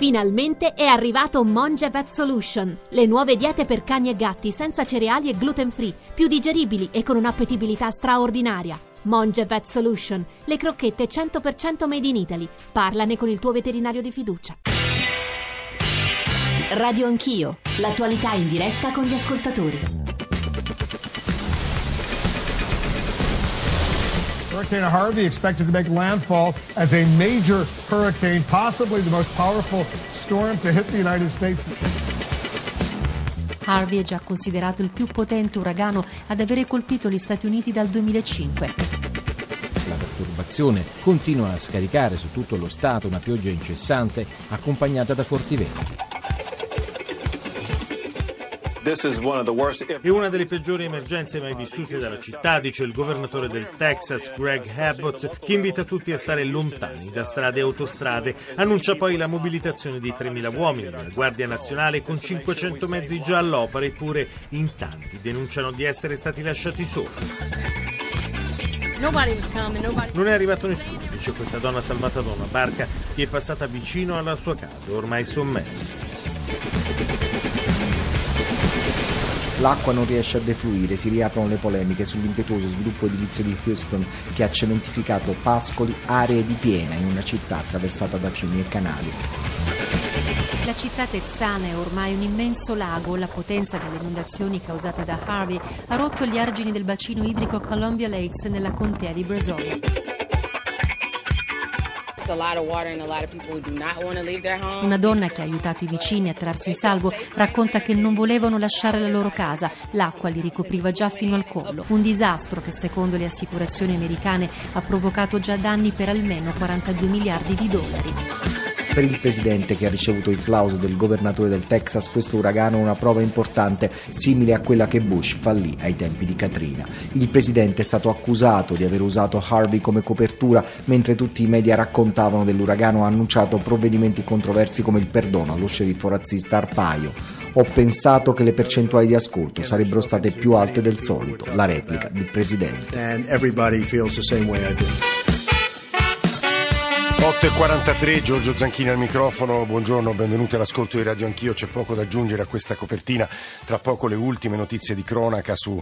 Finalmente è arrivato Monge Vet Solution, le nuove diete per cani e gatti senza cereali e gluten free, più digeribili e con un'appetibilità straordinaria. Monge Vet Solution, le crocchette 100% made in Italy. Parlane con il tuo veterinario di fiducia. Radio Anch'io, l'attualità in diretta con gli ascoltatori. Hurricane Harvey expected to make landfall as a major hurricane, possibly the most powerful storm to hit the United States. Harvey è già considerato il più potente uragano ad avere colpito gli Stati Uniti dal 2005. La perturbazione continua a scaricare su tutto lo Stato una pioggia incessante accompagnata da forti venti. È una delle peggiori emergenze mai vissute dalla città, dice il governatore del Texas, Greg Abbott, che invita tutti a stare lontani da strade e autostrade. Annuncia poi la mobilitazione di 3.000 uomini della Guardia Nazionale con 500 mezzi già all'opera, eppure in tanti denunciano di essere stati lasciati soli. Non è arrivato nessuno, dice questa donna salvata da una barca che è passata vicino alla sua casa, ormai sommersa. L'acqua non riesce a defluire, si riaprono le polemiche sull'impetuoso sviluppo edilizio di Houston che ha cementificato pascoli, aree di piena in una città attraversata da fiumi e canali. La città texana è ormai un immenso lago. La potenza delle inondazioni causate da Harvey ha rotto gli argini del bacino idrico Columbia Lakes nella contea di Brazoria. Una donna che ha aiutato i vicini a trarsi in salvo racconta che non volevano lasciare la loro casa, l'acqua li ricopriva già fino al collo. Un disastro che secondo le assicurazioni americane ha provocato già danni per almeno 42 miliardi di dollari. Per il presidente che ha ricevuto il plauso del governatore del Texas, questo uragano è una prova importante, simile a quella che Bush fallì ai tempi di Katrina. Il presidente è stato accusato di aver usato Harvey come copertura, mentre tutti i media raccontavano dell'uragano ha annunciato provvedimenti controversi come il perdono allo sceriffo razzista Arpaio. Ho pensato che le percentuali di ascolto sarebbero state più alte del solito, la replica del presidente. 8.43, Giorgio Zanchini al microfono, buongiorno, benvenuti all'ascolto di Radio Anch'io, c'è poco da aggiungere a questa copertina, tra poco le ultime notizie di cronaca su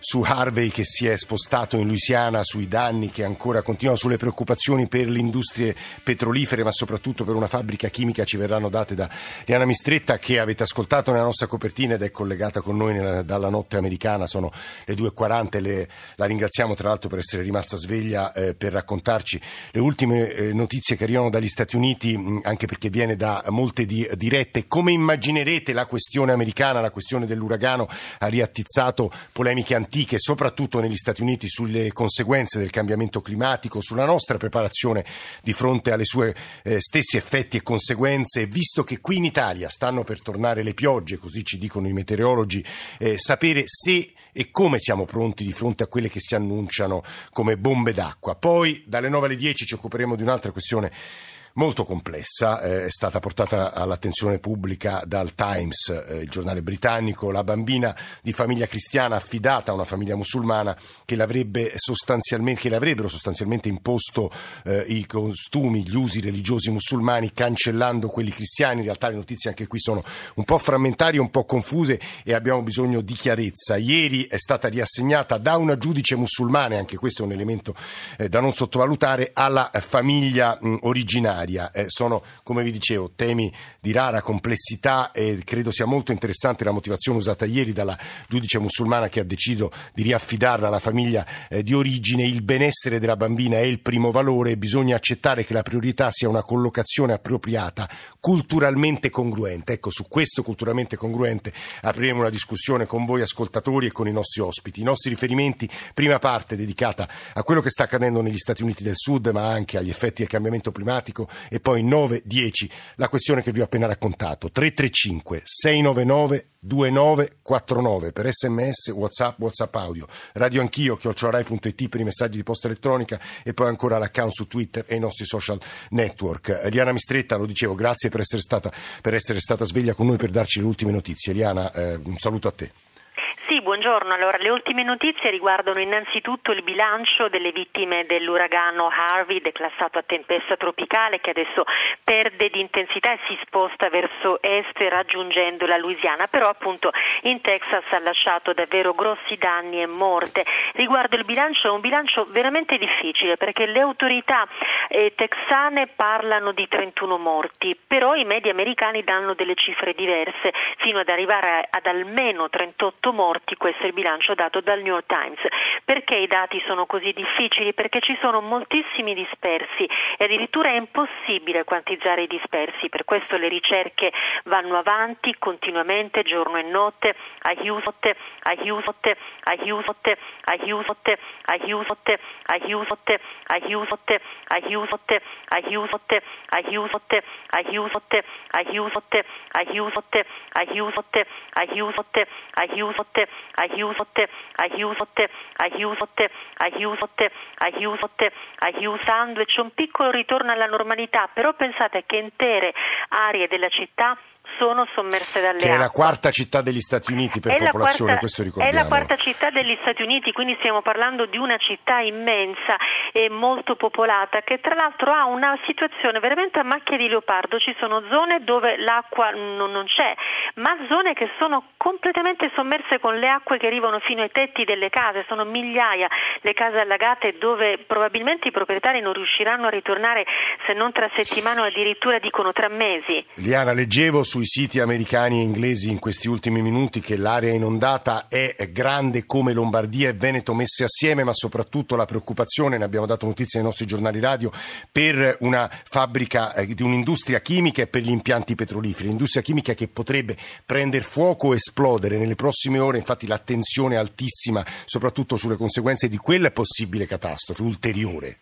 su Harvey che si è spostato in Louisiana, sui danni che ancora continuano, sulle preoccupazioni per le industrie petrolifere, ma soprattutto per una fabbrica chimica ci verranno date da Diana Mistretta che avete ascoltato nella nostra copertina ed è collegata con noi nella, dalla notte americana, sono le 2.40, le, la ringraziamo tra l'altro per essere rimasta sveglia eh, per raccontarci le ultime eh, notizie che arrivano dagli Stati Uniti, mh, anche perché viene da molte di, dirette. Come immaginerete la questione americana, la questione dell'uragano ha riattizzato polemiche antiche antiche, soprattutto negli Stati Uniti, sulle conseguenze del cambiamento climatico, sulla nostra preparazione di fronte alle sue eh, stessi effetti e conseguenze, visto che qui in Italia stanno per tornare le piogge, così ci dicono i meteorologi, eh, sapere se e come siamo pronti di fronte a quelle che si annunciano come bombe d'acqua. Poi dalle 9 alle 10 ci occuperemo di un'altra questione molto complessa, eh, è stata portata all'attenzione pubblica dal Times, eh, il giornale britannico, la bambina di famiglia cristiana affidata a una famiglia musulmana che, sostanzialmente, che le avrebbero sostanzialmente imposto eh, i costumi, gli usi religiosi musulmani, cancellando quelli cristiani. In realtà le notizie anche qui sono un po' frammentarie, un po' confuse e abbiamo bisogno di chiarezza. Ieri è stata riassegnata da una giudice musulmana, anche questo è un elemento eh, da non sottovalutare, alla famiglia mh, originaria sanitaria. Eh, sono, come vi dicevo, temi di rara complessità e credo sia molto interessante la motivazione usata ieri dalla giudice musulmana che ha deciso di riaffidarla alla famiglia eh, di origine. Il benessere della bambina è il primo valore e bisogna accettare che la priorità sia una collocazione appropriata, culturalmente congruente. Ecco, su questo culturalmente congruente apriremo una discussione con voi ascoltatori e con i nostri ospiti. I nostri riferimenti, prima parte dedicata a quello che sta accadendo negli Stati Uniti del Sud, ma anche agli effetti del cambiamento climatico e poi 910 la questione che vi ho appena raccontato. 335 699 2949 per sms, whatsapp, whatsapp audio. Radio anch'io, chiocciorai.it per i messaggi di posta elettronica e poi ancora l'account su Twitter e i nostri social network. Eliana Mistretta, lo dicevo, grazie per essere stata, per essere stata sveglia con noi per darci le ultime notizie. Eliana, eh, un saluto a te Sì, buongiorno. Allora, le ultime notizie riguardano innanzitutto il bilancio delle vittime dell'uragano Harvey, declassato a tempesta tropicale, che adesso perde di intensità e si sposta verso est raggiungendo la Louisiana, però appunto in Texas ha lasciato davvero grossi danni e morte. Riguardo il bilancio, è un bilancio veramente difficile perché le autorità eh, texane parlano di 31 morti, però i media americani danno delle cifre diverse, fino ad arrivare ad almeno 38 morti morti, questo è il bilancio dato dal New York Times. Perché i dati sono così difficili? Perché ci sono moltissimi dispersi e addirittura è impossibile quantizzare i dispersi, per questo le ricerche vanno avanti continuamente, giorno e notte, a Houston, a Houston, a Houston, a Houston, a Houston, a Houston, a Houston, a Houston, a Houston, a Houston, a Houston, a Houston, a Houston, a Houston, a Houston, a Houston, aiutate, aiutate, aiutate, aiutate, aiutate, aiutando e c'è un piccolo ritorno alla normalità, però pensate che intere aree della città sono sommerse dalle che acque. è la quarta città degli Stati Uniti per è popolazione, quarta, questo ricordiamo. È la quarta città degli Stati Uniti, quindi stiamo parlando di una città immensa e molto popolata che tra l'altro ha una situazione veramente a macchia di leopardo, ci sono zone dove l'acqua non, non c'è, ma zone che sono completamente sommerse con le acque che arrivano fino ai tetti delle case, sono migliaia le case allagate dove probabilmente i proprietari non riusciranno a ritornare se non tra settimane o addirittura dicono tra mesi. Liana, leggevo sui siti americani e inglesi in questi ultimi minuti che l'area inondata è grande come Lombardia e Veneto messe assieme, ma soprattutto la preoccupazione, ne abbiamo dato notizia ai nostri giornali radio, per una fabbrica eh, di un'industria chimica e per gli impianti petroliferi. L'industria chimica che potrebbe prendere fuoco e esplodere nelle prossime ore, infatti l'attenzione è altissima soprattutto sulle conseguenze di quella possibile catastrofe ulteriore.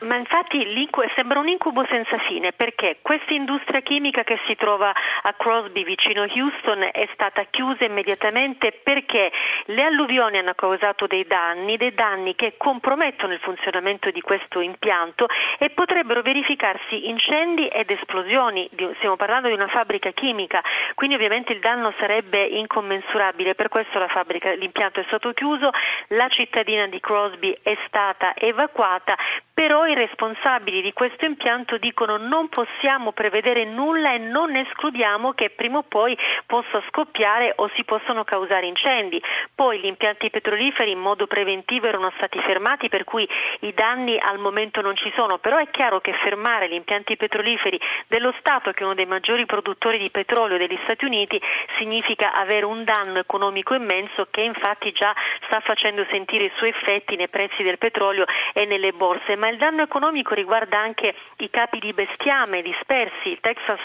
Ma infatti sembra un incubo senza fine perché questa industria chimica che si trova a Crosby vicino Houston è stata chiusa immediatamente perché le alluvioni hanno causato dei danni, dei danni che compromettono il funzionamento di questo impianto e potrebbero verificarsi incendi ed esplosioni. Stiamo parlando di una fabbrica chimica, quindi ovviamente il danno sarebbe incommensurabile, per questo fabbrica, l'impianto è stato chiuso, la cittadina di Crosby è stata evacuata, però i responsabili di questo impianto dicono non possiamo prevedere nulla e non escludiamo che prima o poi possa scoppiare o si possano causare incendi. Poi gli impianti petroliferi in modo preventivo erano stati fermati per cui i danni al momento non ci sono, però è chiaro che fermare gli impianti petroliferi dello Stato che è uno dei maggiori produttori di petrolio degli Stati Uniti significa avere un danno economico immenso che infatti già sta facendo sentire i suoi effetti nei prezzi del petrolio e nelle borse, ma il danno danno economico riguarda anche i capi di bestiame dispersi. Il Texas,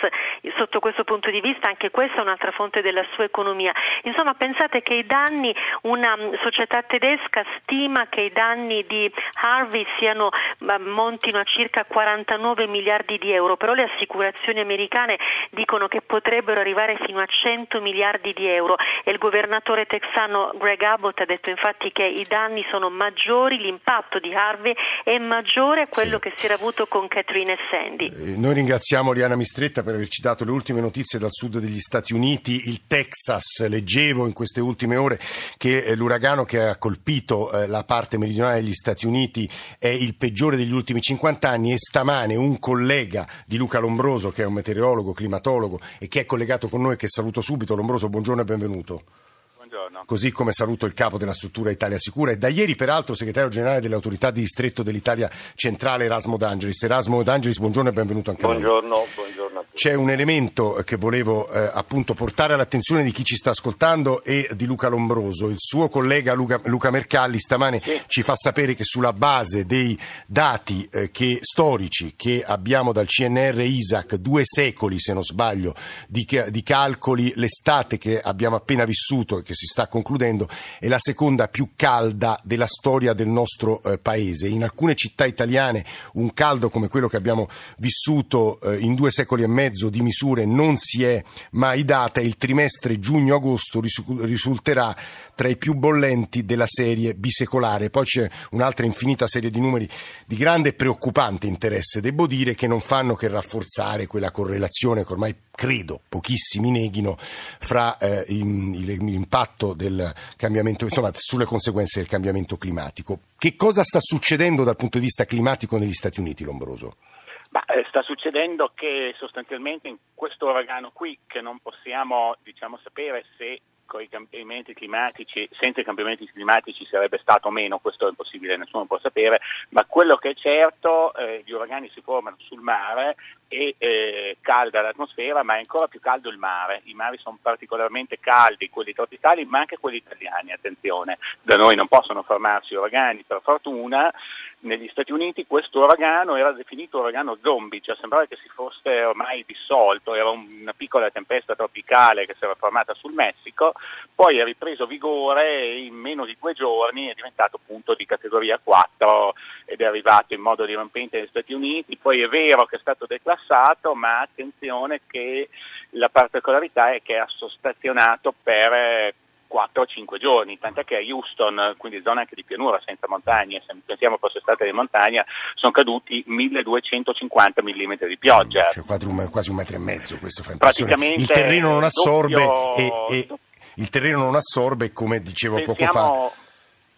sotto questo punto di vista, anche questa è un'altra fonte della sua economia. Insomma, pensate che i danni, una società tedesca stima che i danni di Harvey siano, montino a circa 49 miliardi di euro, però le assicurazioni americane dicono che potrebbero arrivare fino a 100 miliardi di euro e il governatore texano Greg Abbott ha detto infatti che i danni sono maggiori, l'impatto di Harvey è maggiore a quello sì. che si era avuto con Catherine e Sandy. Eh, noi ringraziamo Liana Mistretta per averci dato le ultime notizie dal sud degli Stati Uniti. Il Texas, leggevo in queste ultime ore che eh, l'uragano che ha colpito eh, la parte meridionale degli Stati Uniti è il peggiore degli ultimi 50 anni e stamane un collega di Luca Lombroso, che è un meteorologo, climatologo e che è collegato con noi, che saluto subito. Lombroso, buongiorno e benvenuto così come saluto il capo della struttura Italia Sicura e da ieri peraltro segretario generale dell'autorità di distretto dell'Italia Centrale Erasmo D'Angelis. Erasmo D'Angelis, buongiorno e benvenuto anche buongiorno, a lei. Buongiorno a tutti. C'è un elemento che volevo eh, appunto portare all'attenzione di chi ci sta ascoltando e di Luca Lombroso. Il suo collega Luca, Luca Mercalli stamane sì. ci fa sapere che sulla base dei dati eh, che, storici che abbiamo dal CNR ISAC, due secoli se non sbaglio, di, di calcoli, l'estate che abbiamo appena vissuto e che si sta concludendo, è la seconda più calda della storia del nostro eh, paese. In alcune città italiane un caldo come quello che abbiamo vissuto eh, in due secoli e mezzo di misure non si è mai data e il trimestre giugno-agosto risulterà tra i più bollenti della serie bisecolare. Poi c'è un'altra infinita serie di numeri di grande e preoccupante interesse, devo dire, che non fanno che rafforzare quella correlazione che ormai credo pochissimi neghino fra eh, l'impatto del cambiamento, insomma, sulle conseguenze del cambiamento climatico. Che cosa sta succedendo dal punto di vista climatico negli Stati Uniti, Lombroso? Ma, eh, sta succedendo che sostanzialmente in questo uragano qui, che non possiamo diciamo, sapere se con i cambiamenti climatici, senza i cambiamenti climatici sarebbe stato meno, questo è impossibile, nessuno può sapere, ma quello che è certo, eh, gli uragani si formano sul mare e eh, calda l'atmosfera, ma è ancora più caldo il mare. I mari sono particolarmente caldi, quelli tropicali, ma anche quelli italiani, attenzione. Da noi non possono formarsi uragani, per fortuna. Negli Stati Uniti questo uragano era definito uragano zombie, cioè sembrava che si fosse ormai dissolto, era una piccola tempesta tropicale che si era formata sul Messico, poi ha ripreso vigore e in meno di due giorni è diventato punto di categoria 4 ed è arrivato in modo dirompente negli Stati Uniti, poi è vero che è stato declassato, ma attenzione che la particolarità è che ha sostazionato per 4 o 5 giorni, tant'è che a Houston, quindi zona anche di pianura senza montagne, se pensiamo fosse stata di montagna, sono caduti 1250 mm di pioggia. Cioè, quasi un metro e mezzo, questo fa impressione. Il terreno non assorbe doppio... e, e il terreno non assorbe, come dicevo Pensiamo... poco fa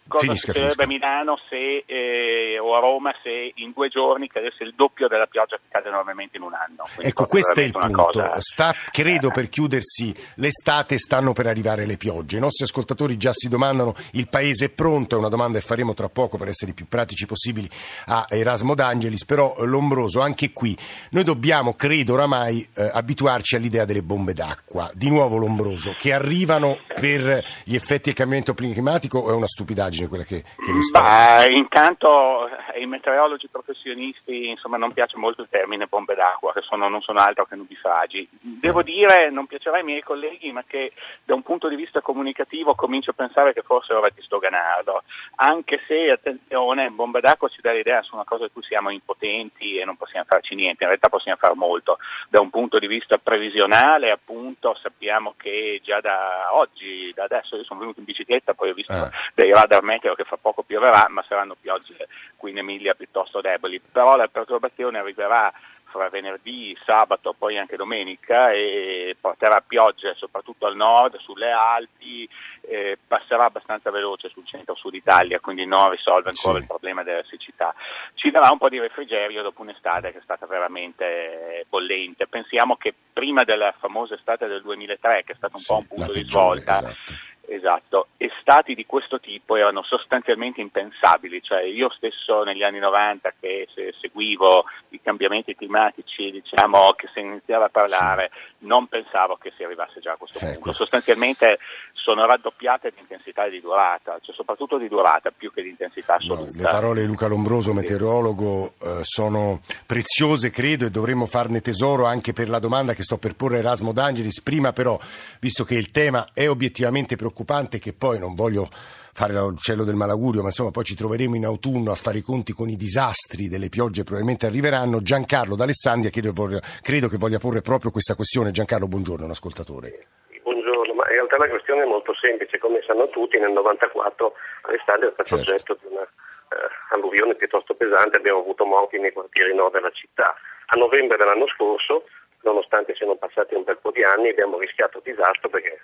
cosa finisca, succederebbe a Milano se, eh, o a Roma se in due giorni cadesse il doppio della pioggia che cade normalmente in un anno. Quindi ecco, questo è il punto. Cosa... Sta, credo, per chiudersi l'estate stanno per arrivare le piogge. I nostri ascoltatori già si domandano, il paese è pronto? È una domanda che faremo tra poco per essere i più pratici possibili a Erasmo D'Angelis, però Lombroso, anche qui noi dobbiamo, credo oramai, eh, abituarci all'idea delle bombe d'acqua. Di nuovo Lombroso, che arrivano per gli effetti del cambiamento climatico è una stupidaggine? Stupidaggine quella che, che ne sto. Bah, intanto ai meteorologi professionisti insomma, non piace molto il termine bombe d'acqua, che sono, non sono altro che nubifragi. Devo dire, non piacerà ai miei colleghi, ma che da un punto di vista comunicativo comincio a pensare che forse è ora di stoganarlo, anche se, attenzione, bombe d'acqua ci dà l'idea su una cosa di cui siamo impotenti e non possiamo farci niente, in realtà possiamo fare molto. Da un punto di vista previsionale, appunto, sappiamo che già da oggi, da adesso, io sono venuto in bicicletta, poi ho visto eh. dei radar meteo che fra poco pioverà, ma saranno piogge qui in Emilia piuttosto deboli. Però la perturbazione arriverà fra venerdì, sabato, poi anche domenica e porterà piogge soprattutto al nord, sulle Alpi, eh, passerà abbastanza veloce sul centro-sud Italia, quindi non risolve ancora sì. il problema della siccità. Ci darà un po' di refrigerio dopo un'estate che è stata veramente bollente. Pensiamo che prima della famosa estate del 2003, che è stato un sì, po' un punto di svolta, esatto Esatto, estati di questo tipo erano sostanzialmente impensabili, cioè io stesso negli anni 90 che se seguivo i cambiamenti climatici, diciamo che se iniziava a parlare, sì. non pensavo che si arrivasse già a questo eh, punto. Sostanzialmente sono raddoppiate di intensità e di durata, cioè soprattutto di durata più che di intensità assoluta. No, le parole di Luca Lombroso, meteorologo, eh, sono preziose, credo, e dovremmo farne tesoro anche per la domanda che sto per porre a Erasmo D'Angelis. Prima però, visto che il tema è obiettivamente preoccupante, preoccupante che poi non voglio fare l'uccello del malaugurio, ma insomma poi ci troveremo in autunno a fare i conti con i disastri delle piogge probabilmente arriveranno. Giancarlo d'Alessandria credo, credo che voglia porre proprio questa questione. Giancarlo, buongiorno, un ascoltatore. Buongiorno, ma in realtà la questione è molto semplice, come sanno tutti nel 94 Alessandria è stato certo. oggetto di una eh, alluvione piuttosto pesante, abbiamo avuto morti nei quartieri nord della città. A novembre dell'anno scorso nonostante siano passati un bel po' di anni, abbiamo rischiato disastro perché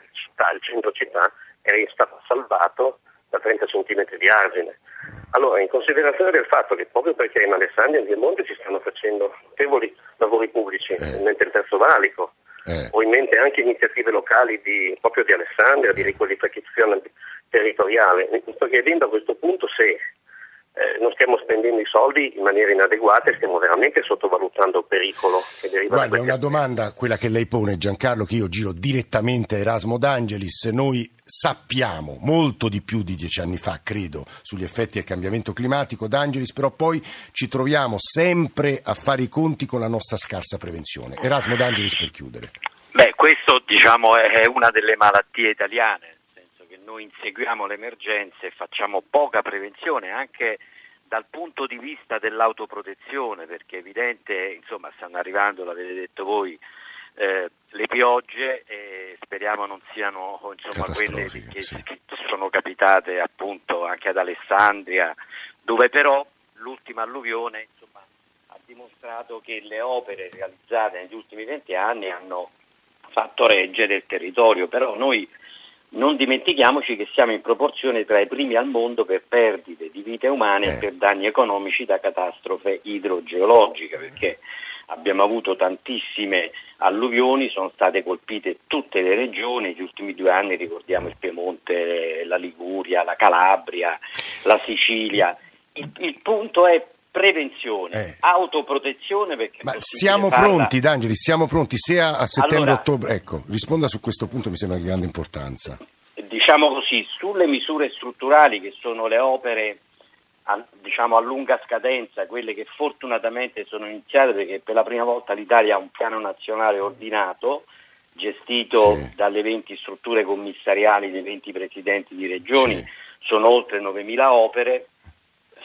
il centro città è stato salvato da 30 cm di argine. Allora, in considerazione del fatto che proprio perché in Alessandria e in Piemonte si stanno facendo notevoli lavori pubblici, eh. in mente il terzo valico, eh. ho in mente anche iniziative locali di, proprio di Alessandria, di riqualificazione territoriale, mi sto chiedendo a questo punto se eh, non stiamo spendendo i soldi in maniera inadeguata e stiamo veramente sottovalutando il pericolo che deriva Guarda, da è una domanda, quella che lei pone Giancarlo, che io giro direttamente a Erasmo D'Angelis. Noi sappiamo molto di più di dieci anni fa, credo, sugli effetti del cambiamento climatico D'Angelis, però poi ci troviamo sempre a fare i conti con la nostra scarsa prevenzione. Erasmo D'Angelis per chiudere. Beh, questo diciamo è una delle malattie italiane noi inseguiamo le emergenze e facciamo poca prevenzione anche dal punto di vista dell'autoprotezione, perché è evidente, insomma, stanno arrivando, l'avete detto voi, eh, le piogge e speriamo non siano insomma, quelle che, sì. che, sono capitate appunto anche ad Alessandria, dove però l'ultima alluvione insomma, ha dimostrato che le opere realizzate negli ultimi 20 anni hanno fatto reggere il territorio, però noi non dimentichiamoci che siamo in proporzione tra i primi al mondo per perdite di vite umane Eh. e per danni economici da catastrofe idrogeologiche, perché abbiamo avuto tantissime alluvioni, sono state colpite tutte le regioni, negli ultimi due anni ricordiamo il Piemonte, la Liguria, la Calabria, la Sicilia. Il, il punto è prevenzione, Eh. autoprotezione Ma siamo farla- pronti, D'Angeli, siamo pronti. Se a, a settembre, Allora- ottobre, ecco, risponda su questo punto, mi sembra di grande importanza. diciamo così, sulle misure strutturali che sono le opere a, diciamo, a lunga scadenza, quelle che fortunatamente sono iniziate perché per la prima volta l'Italia ha un piano nazionale ordinato gestito Sì. dalle 20 strutture commissariali dei 20 presidenti di regioni, Sì. sono oltre 9.000 opere,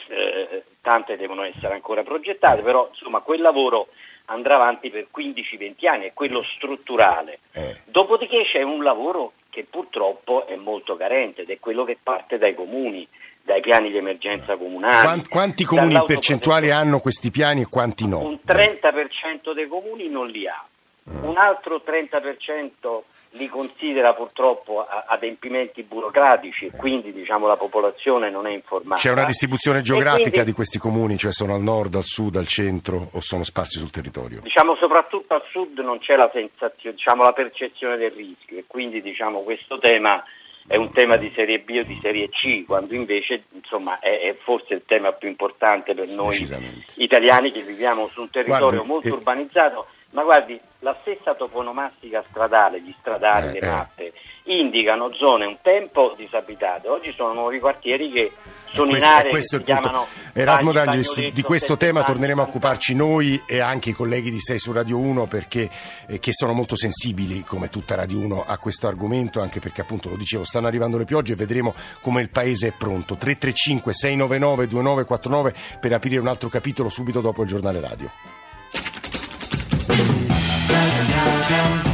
eh, tante devono essere ancora progettate, però insomma quel lavoro andrà avanti per 15-20 anni, è quello strutturale. Eh. Dopodiché c'è un lavoro che purtroppo è molto carente ed è quello che parte dai comuni, dai piani di emergenza comunali. Quan- quanti comuni in percentuale hanno questi piani e quanti no? Un 30% dei comuni non li ha, Mm. un altro 30% li considera purtroppo adempimenti burocratici e quindi diciamo, la popolazione non è informata. C'è una distribuzione E geografica quindi, di questi comuni, cioè sono al nord, al sud, al centro o sono sparsi sul territorio? Diciamo soprattutto al sud non c'è la sensazione, diciamo la percezione del rischio e quindi diciamo questo tema è un tema di serie B o di serie C, quando invece insomma è, è forse il tema più importante per noi italiani che viviamo su un territorio Guardi, molto eh, urbanizzato, ma guardi, la stessa toponomastica stradale, gli stradali, Eh, le eh. mappe, indicano zone un tempo disabitate. Oggi sono nuovi quartieri che sono questo, in aree questo che si chiamano Erasmo Bagni, D'Angeli, su- Bagnoletto, di questo tema torneremo a occuparci noi e anche i colleghi di 6 su Radio 1 perché eh, che sono molto sensibili, come tutta Radio 1, a questo argomento, anche perché appunto lo dicevo, stanno arrivando le piogge e vedremo come il paese è pronto. 335 699 2949 per aprire un altro capitolo subito dopo il giornale radio. Thank.